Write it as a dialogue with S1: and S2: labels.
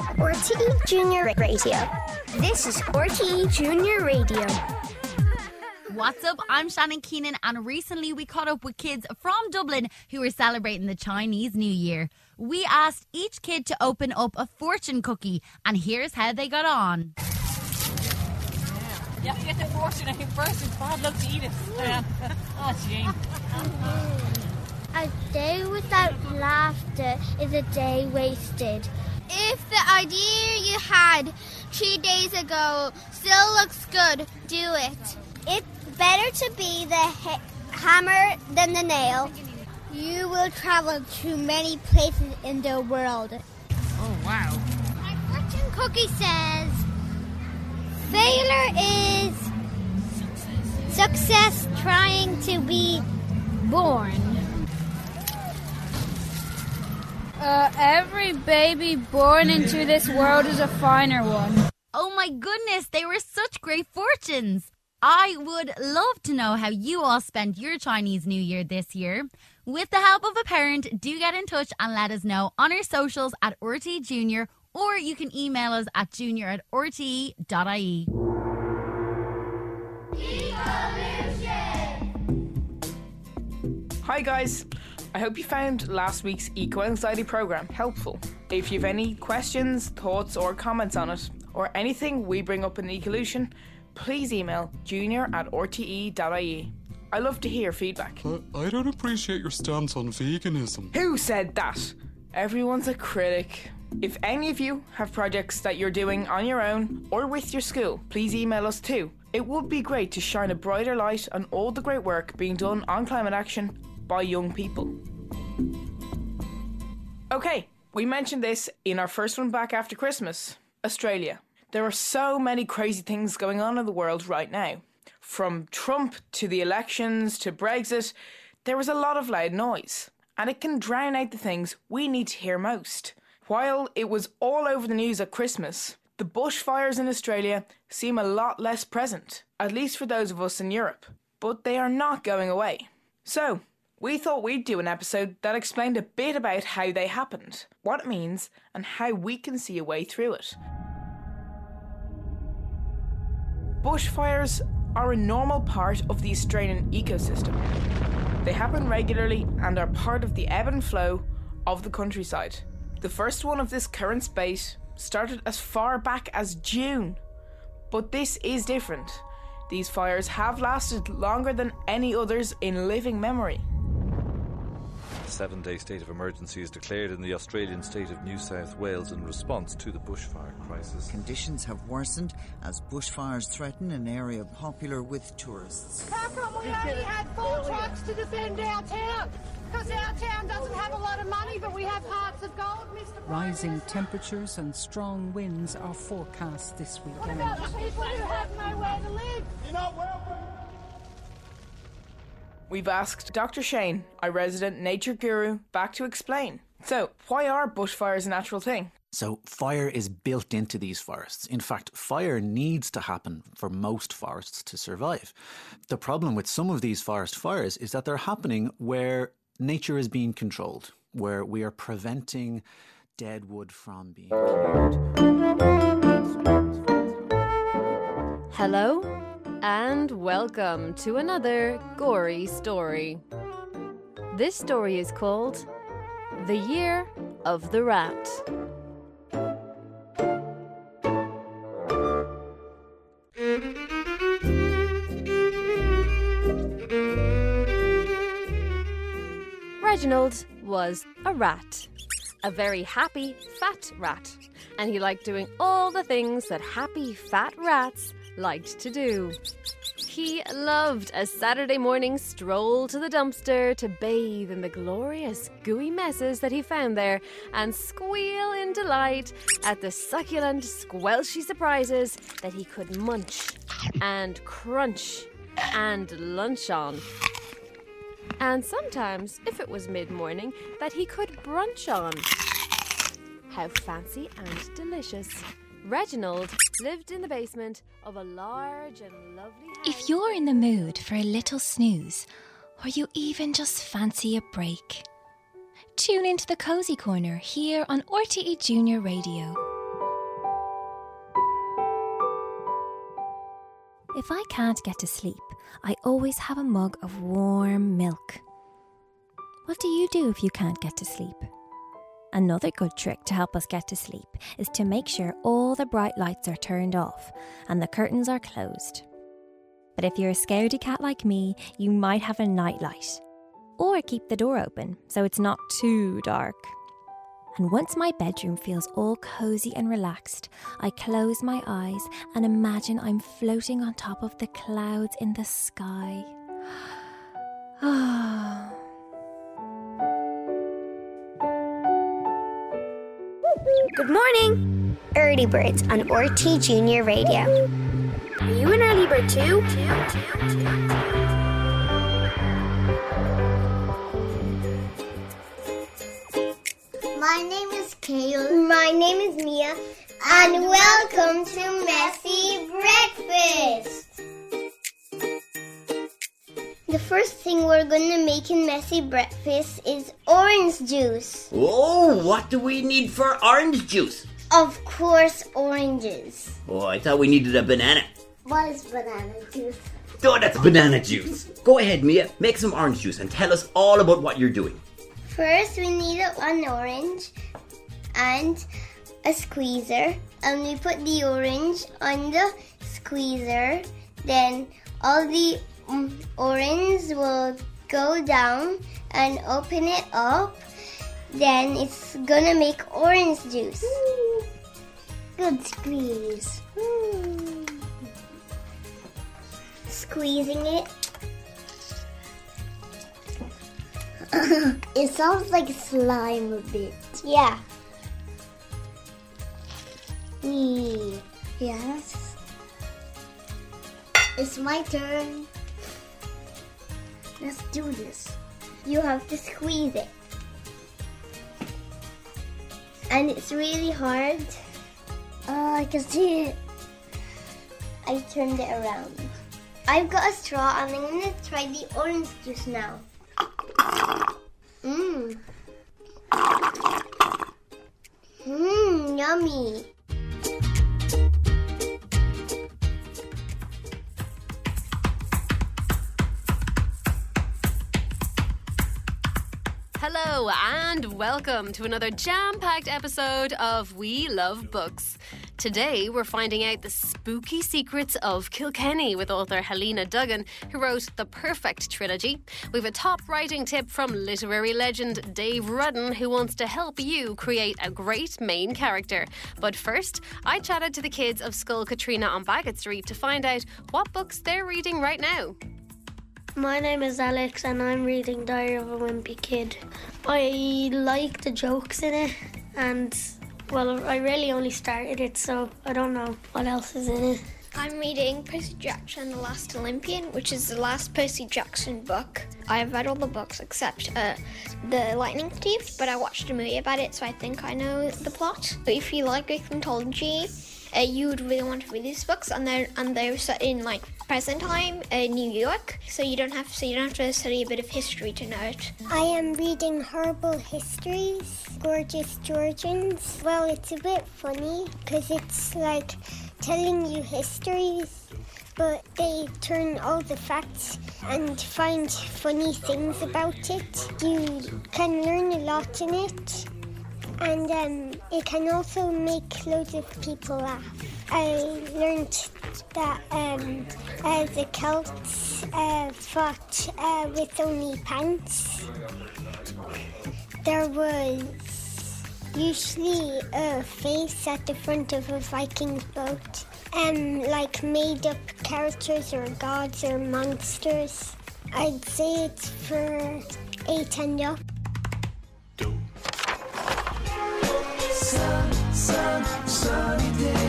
S1: RTE Junior Radio. This is RTE Junior Radio.
S2: What's up? I'm Shannon Keenan, and recently we caught up with kids from Dublin who were celebrating the Chinese New Year. We asked each kid to open up a fortune cookie, and here's how they got on.
S3: You have to get the fortune out first. It's bad luck to eat it. Yeah. oh, shame.
S4: A day without laughter is a day wasted.
S5: If the idea you had three days ago still looks good, do it.
S4: It's better to be the ha- hammer than the nail. You will travel to many places in the world.
S3: Oh, wow.
S5: My fortune cookie says failure is
S4: Success trying to be born.
S6: Uh, every baby born into this world is a finer one.
S2: Oh my goodness, they were such great fortunes! I would love to know how you all spent your Chinese New Year this year. With the help of a parent, do get in touch and let us know on our socials at RTE Junior, or you can email us at junior at rte.ie.
S7: Hi guys! I hope you found last week's Eco Anxiety program helpful. If you've any questions, thoughts, or comments on it, or anything we bring up in Ecolution, please email junior at rte.ie. I love to hear feedback.
S8: But I don't appreciate your stance on veganism.
S7: Who said that? Everyone's a critic. If any of you have projects that you're doing on your own or with your school, please email us too. It would be great to shine a brighter light on all the great work being done on climate action by young people. Okay, we mentioned this in our first one back after Christmas Australia. There are so many crazy things going on in the world right now. From Trump to the elections to Brexit, there is a lot of loud noise, and it can drown out the things we need to hear most. While it was all over the news at Christmas, the bushfires in Australia seem a lot less present, at least for those of us in Europe. But they are not going away. So, we thought we'd do an episode that explained a bit about how they happened, what it means, and how we can see a way through it. Bushfires are a normal part of the Australian ecosystem. They happen regularly and are part of the ebb and flow of the countryside. The first one of this current spate started as far back as June. But this is different. These fires have lasted longer than any others in living memory.
S9: A seven day state of emergency is declared in the Australian state of New South Wales in response to the bushfire crisis.
S10: Conditions have worsened as bushfires threaten an area popular with tourists.
S11: How come we only had four trucks to defend our town? Because our town doesn't have a lot of money, but we have hearts of gold, Mr. Prime
S12: Rising
S11: Minister.
S12: temperatures and strong winds are forecast this weekend.
S11: What
S12: weekend.
S11: about the people who have nowhere to live? You're not welcome.
S7: We've asked Dr. Shane, our resident nature guru, back to explain. So, why are bushfires a natural thing?
S13: So, fire is built into these forests. In fact, fire needs to happen for most forests to survive. The problem with some of these forest fires is that they're happening where nature is being controlled, where we are preventing dead wood from being
S14: Hello, and welcome to another gory story. This story is called The Year of the Rat. Reginald was a rat. A very happy, fat rat. And he liked doing all the things that happy, fat rats liked to do. He loved a Saturday morning stroll to the dumpster to bathe in the glorious gooey messes that he found there and squeal in delight at the succulent, squelchy surprises that he could munch and crunch and lunch on. And sometimes, if it was mid morning, that he could brunch on. How fancy and delicious. Reginald lived in the basement of a large and lovely.
S15: If you're in the mood for a little snooze, or you even just fancy a break, tune into the Cozy Corner here on RTE Junior Radio. If I can't get to sleep, I always have a mug of warm milk. What do you do if you can't get to sleep? Another good trick to help us get to sleep is to make sure all the bright lights are turned off and the curtains are closed. But if you're a scaredy cat like me, you might have a nightlight. Or keep the door open so it's not too dark. And once my bedroom feels all cozy and relaxed, I close my eyes and imagine I'm floating on top of the clouds in the sky. Ah.
S1: Good morning! Early Birds on RTE Junior Radio. Are you an early bird too?
S4: My name is Kayla. My name is Mia. And welcome to Messy Breakfast. First thing we're to make in Messy Breakfast is orange juice.
S16: Oh, what do we need for orange juice?
S4: Of course, oranges.
S16: Oh, I thought we needed a banana.
S4: What is banana juice?
S16: Oh, that's banana juice. Go ahead, Mia. Make some orange juice and tell us all about what you're doing.
S4: First, we need an orange and a squeezer. And we put the orange on the squeezer. Then all the orange will go down and open it up. Then it's gonna make orange juice. Good squeeze. Squeezing it. it sounds like slime a bit. Yeah. Yes. It's my turn. Let's do this. You have to squeeze it. And it's really hard. Oh, I can see it. I turned it around. I've got a straw and I'm gonna try the orange juice now. Mmm. Mmm, yummy.
S14: Hello, and welcome to another jam packed episode of We Love Books. Today, we're finding out the spooky secrets of Kilkenny with author Helena Duggan, who wrote the perfect trilogy. We have a top writing tip from literary legend Dave Rudden, who wants to help you create a great main character. But first, I chatted to the kids of Scoil Chaitríona on Baggot Street to find out what books they're reading right now.
S17: My name is Alex and I'm reading Diary of a Wimpy Kid. I like the jokes in it and well I really only started it so I don't know what else is in it.
S18: I'm reading Percy Jackson The Last Olympian, which is the last Percy Jackson book. I've read all the books except uh, The Lightning Thief, but I watched a movie about it, so I think I know the plot. But if you like mythology, uh, you would really want to read these books, and they're and they're set in like present time, uh, New York, so you don't have so you don't have to study a bit of history to know it.
S4: I am reading Horrible Histories, Gorgeous Georgians. Well, it's a bit funny because it's like telling you histories, but they turn all the facts and find funny things about it. You can learn a lot in it, and um, it can also make loads of people laugh. I learned that um, uh, the Celts uh, fought uh, with only pants. There was usually a face at the front of a Viking boat, um, like made up characters or gods or monsters. I'd say it's for eight and up.
S19: sun, sunny day.